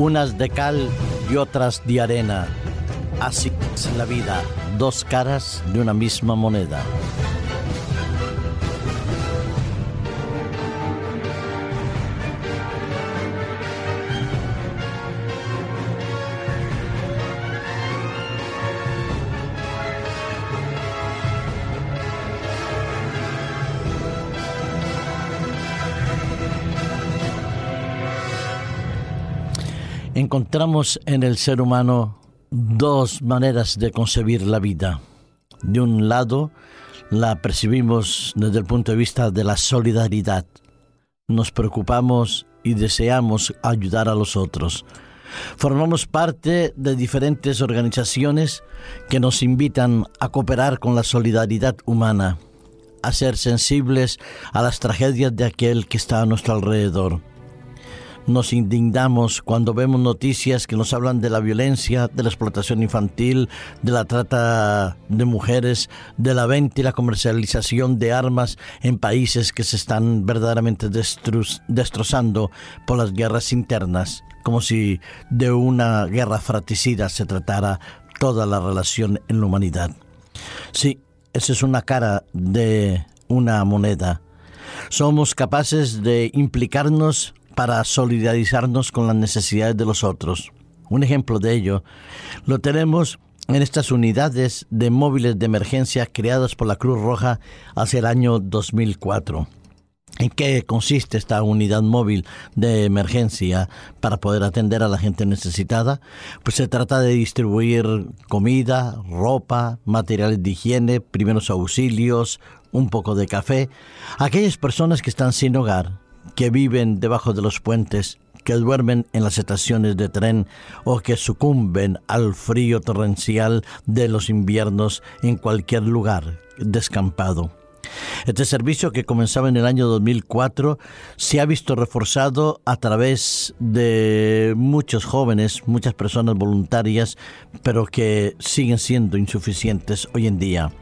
unas de cal y otras de arena. Así es la vida, dos caras de una misma moneda. Encontramos en el ser humano dos maneras de concebir la vida. De un lado, la percibimos desde el punto de vista de la solidaridad. Nos preocupamos y deseamos ayudar a los otros. Formamos parte de diferentes organizaciones que nos invitan a cooperar con la solidaridad humana, a ser sensibles a las tragedias de aquel que está a nuestro alrededor nos indignamos cuando vemos noticias que nos hablan de la violencia, de la explotación infantil, de la trata de mujeres, de la venta y la comercialización de armas en países que se están verdaderamente destrozando por las guerras internas, como si de una guerra fratricida se tratara toda la relación en la humanidad. Sí, esa es una cara de una moneda. Somos capaces de implicarnos para solidarizarnos con las necesidades de los otros. Un ejemplo de ello lo tenemos en estas unidades de móviles de emergencia creadas por la Cruz Roja hacia el año 2004. ¿En qué consiste esta unidad móvil de emergencia para poder atender a la gente necesitada? Pues se trata de distribuir comida, ropa, materiales de higiene, primeros auxilios, un poco de café a aquellas personas que están sin hogar que viven debajo de los puentes, que duermen en las estaciones de tren o que sucumben al frío torrencial de los inviernos en cualquier lugar descampado. Este servicio que comenzaba en el año 2004 se ha visto reforzado a través de muchos jóvenes, muchas personas voluntarias, pero que siguen siendo insuficientes hoy en día.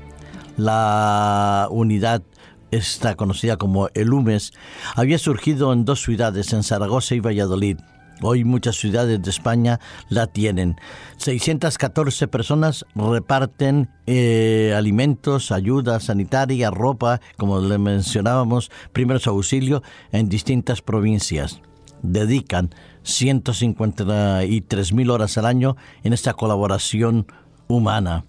La unidad esta conocida como el UMES, había surgido en dos ciudades, en Zaragoza y Valladolid. Hoy muchas ciudades de España la tienen. 614 personas reparten eh, alimentos, ayuda sanitaria, ropa, como le mencionábamos, primeros auxilios en distintas provincias. Dedican 153.000 horas al año en esta colaboración humana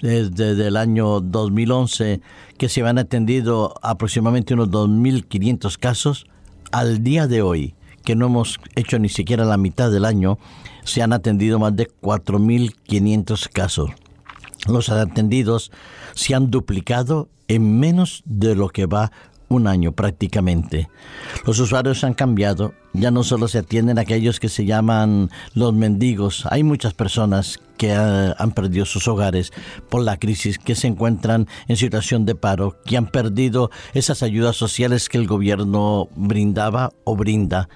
desde el año 2011 que se han atendido aproximadamente unos 2.500 casos, al día de hoy, que no hemos hecho ni siquiera la mitad del año, se han atendido más de 4.500 casos. Los atendidos se han duplicado en menos de lo que va un año prácticamente. Los usuarios han cambiado, ya no solo se atienden aquellos que se llaman los mendigos, hay muchas personas que han perdido sus hogares por la crisis, que se encuentran en situación de paro, que han perdido esas ayudas sociales que el gobierno brindaba o brinda.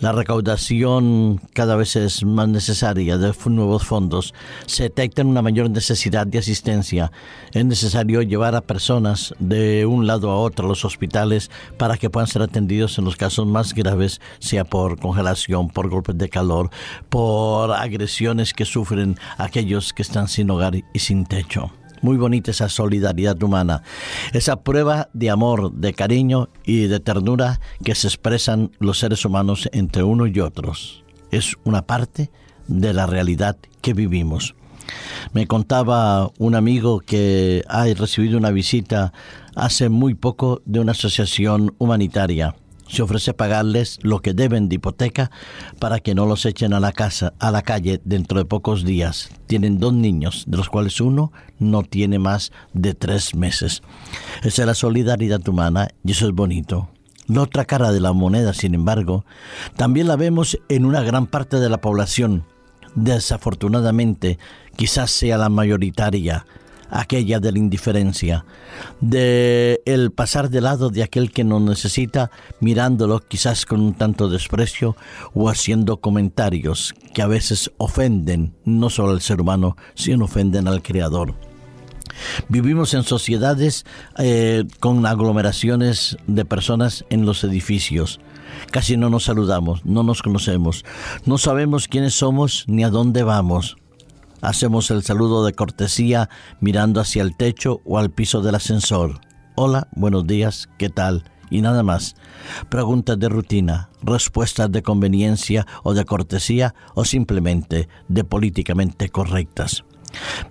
La recaudación cada vez es más necesaria de nuevos fondos. Se detecta una mayor necesidad de asistencia. Es necesario llevar a personas de un lado a otro a los hospitales para que puedan ser atendidos en los casos más graves, por congelación, por golpes de calor, por agresiones que sufren aquellos que están sin hogar y sin techo. Muy bonita esa solidaridad humana, esa prueba de amor, de cariño y de ternura que se expresan los seres humanos entre unos y otros. Es una parte de la realidad que vivimos. Me contaba un amigo que ha recibido una visita hace muy poco de una asociación humanitaria se ofrece pagarles lo que deben de hipoteca para que no los echen a la casa, a la calle dentro de pocos días. Tienen dos niños, de los cuales uno no tiene más de tres meses. Esa es la solidaridad humana y eso es bonito. La otra cara de la moneda, sin embargo, también la vemos en una gran parte de la población. Desafortunadamente, quizás sea la mayoritaria, aquella de la indiferencia, de el pasar de lado de aquel que no necesita, mirándolo quizás con un tanto desprecio o haciendo comentarios que a veces ofenden no solo al ser humano, sino ofenden al Creador. Vivimos en sociedades eh, con aglomeraciones de personas en los edificios. Casi no nos saludamos, no nos conocemos, no sabemos quiénes somos ni a dónde vamos. Hacemos el saludo de cortesía mirando hacia el techo o al piso del ascensor. Hola, buenos días, ¿qué tal? Y nada más. Preguntas de rutina, respuestas de conveniencia o de cortesía o simplemente de políticamente correctas.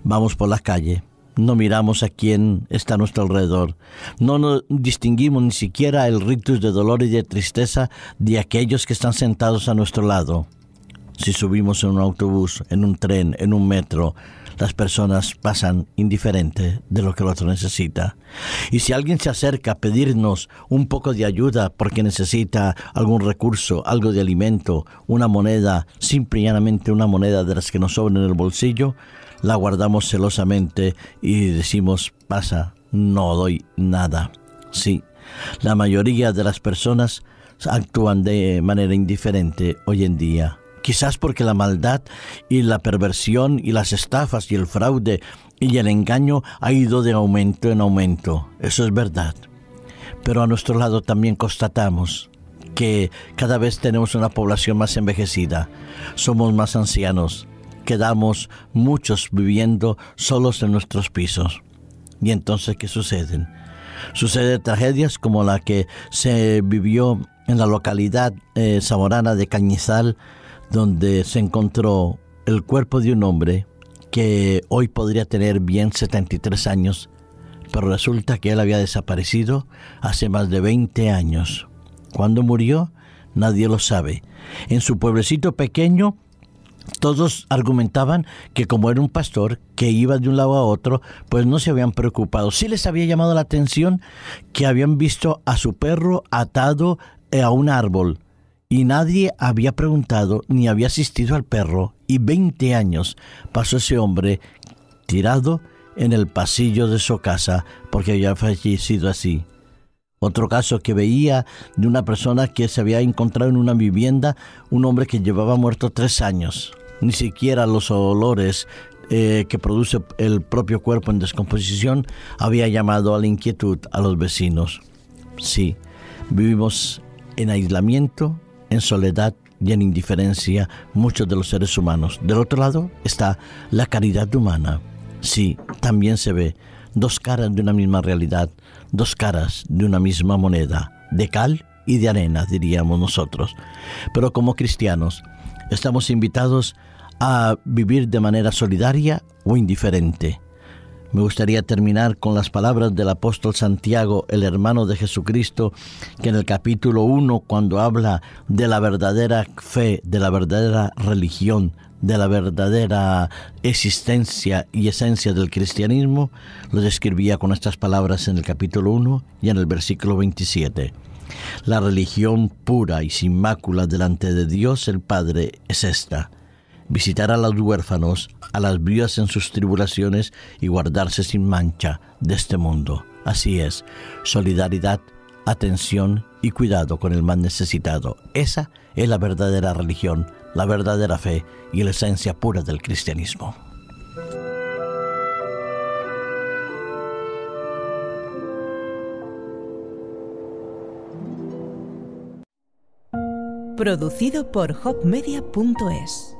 Vamos por la calle, no miramos a quién está a nuestro alrededor, no nos distinguimos ni siquiera el ritus de dolor y de tristeza de aquellos que están sentados a nuestro lado. Si subimos en un autobús, en un tren, en un metro, las personas pasan indiferente de lo que el otro necesita. Y si alguien se acerca a pedirnos un poco de ayuda porque necesita algún recurso, algo de alimento, una moneda, simple y llanamente una moneda de las que nos sobran en el bolsillo, la guardamos celosamente y decimos, pasa, no doy nada. Sí, la mayoría de las personas actúan de manera indiferente hoy en día. Quizás porque la maldad y la perversión y las estafas y el fraude y el engaño ha ido de aumento en aumento. Eso es verdad. Pero a nuestro lado también constatamos que cada vez tenemos una población más envejecida. Somos más ancianos quedamos muchos viviendo solos en nuestros pisos. Y entonces, ¿qué suceden? Suceden tragedias como la que se vivió en la localidad eh, zamorana de Cañizal, donde se encontró el cuerpo de un hombre que hoy podría tener bien 73 años, pero resulta que él había desaparecido hace más de 20 años. ¿Cuándo murió? Nadie lo sabe. En su pueblecito pequeño todos argumentaban que como era un pastor que iba de un lado a otro, pues no se habían preocupado. Sí les había llamado la atención que habían visto a su perro atado a un árbol y nadie había preguntado ni había asistido al perro y 20 años pasó ese hombre tirado en el pasillo de su casa porque había fallecido así. Otro caso que veía de una persona que se había encontrado en una vivienda, un hombre que llevaba muerto tres años. Ni siquiera los olores eh, que produce el propio cuerpo en descomposición había llamado a la inquietud a los vecinos. Sí, vivimos en aislamiento, en soledad y en indiferencia muchos de los seres humanos. Del otro lado está la caridad humana. Sí, también se ve dos caras de una misma realidad, dos caras de una misma moneda, de cal y de arena, diríamos nosotros. Pero como cristianos, estamos invitados a vivir de manera solidaria o indiferente. Me gustaría terminar con las palabras del apóstol Santiago, el hermano de Jesucristo, que en el capítulo 1, cuando habla de la verdadera fe, de la verdadera religión, de la verdadera existencia y esencia del cristianismo, lo describía con estas palabras en el capítulo 1 y en el versículo 27. La religión pura y sin mácula delante de Dios el Padre es esta, visitar a los huérfanos, a las viudas en sus tribulaciones y guardarse sin mancha de este mundo. Así es, solidaridad, atención y cuidado con el más necesitado. Esa es la verdadera religión la verdadera fe y la esencia pura del cristianismo. Producido por hopmedia.es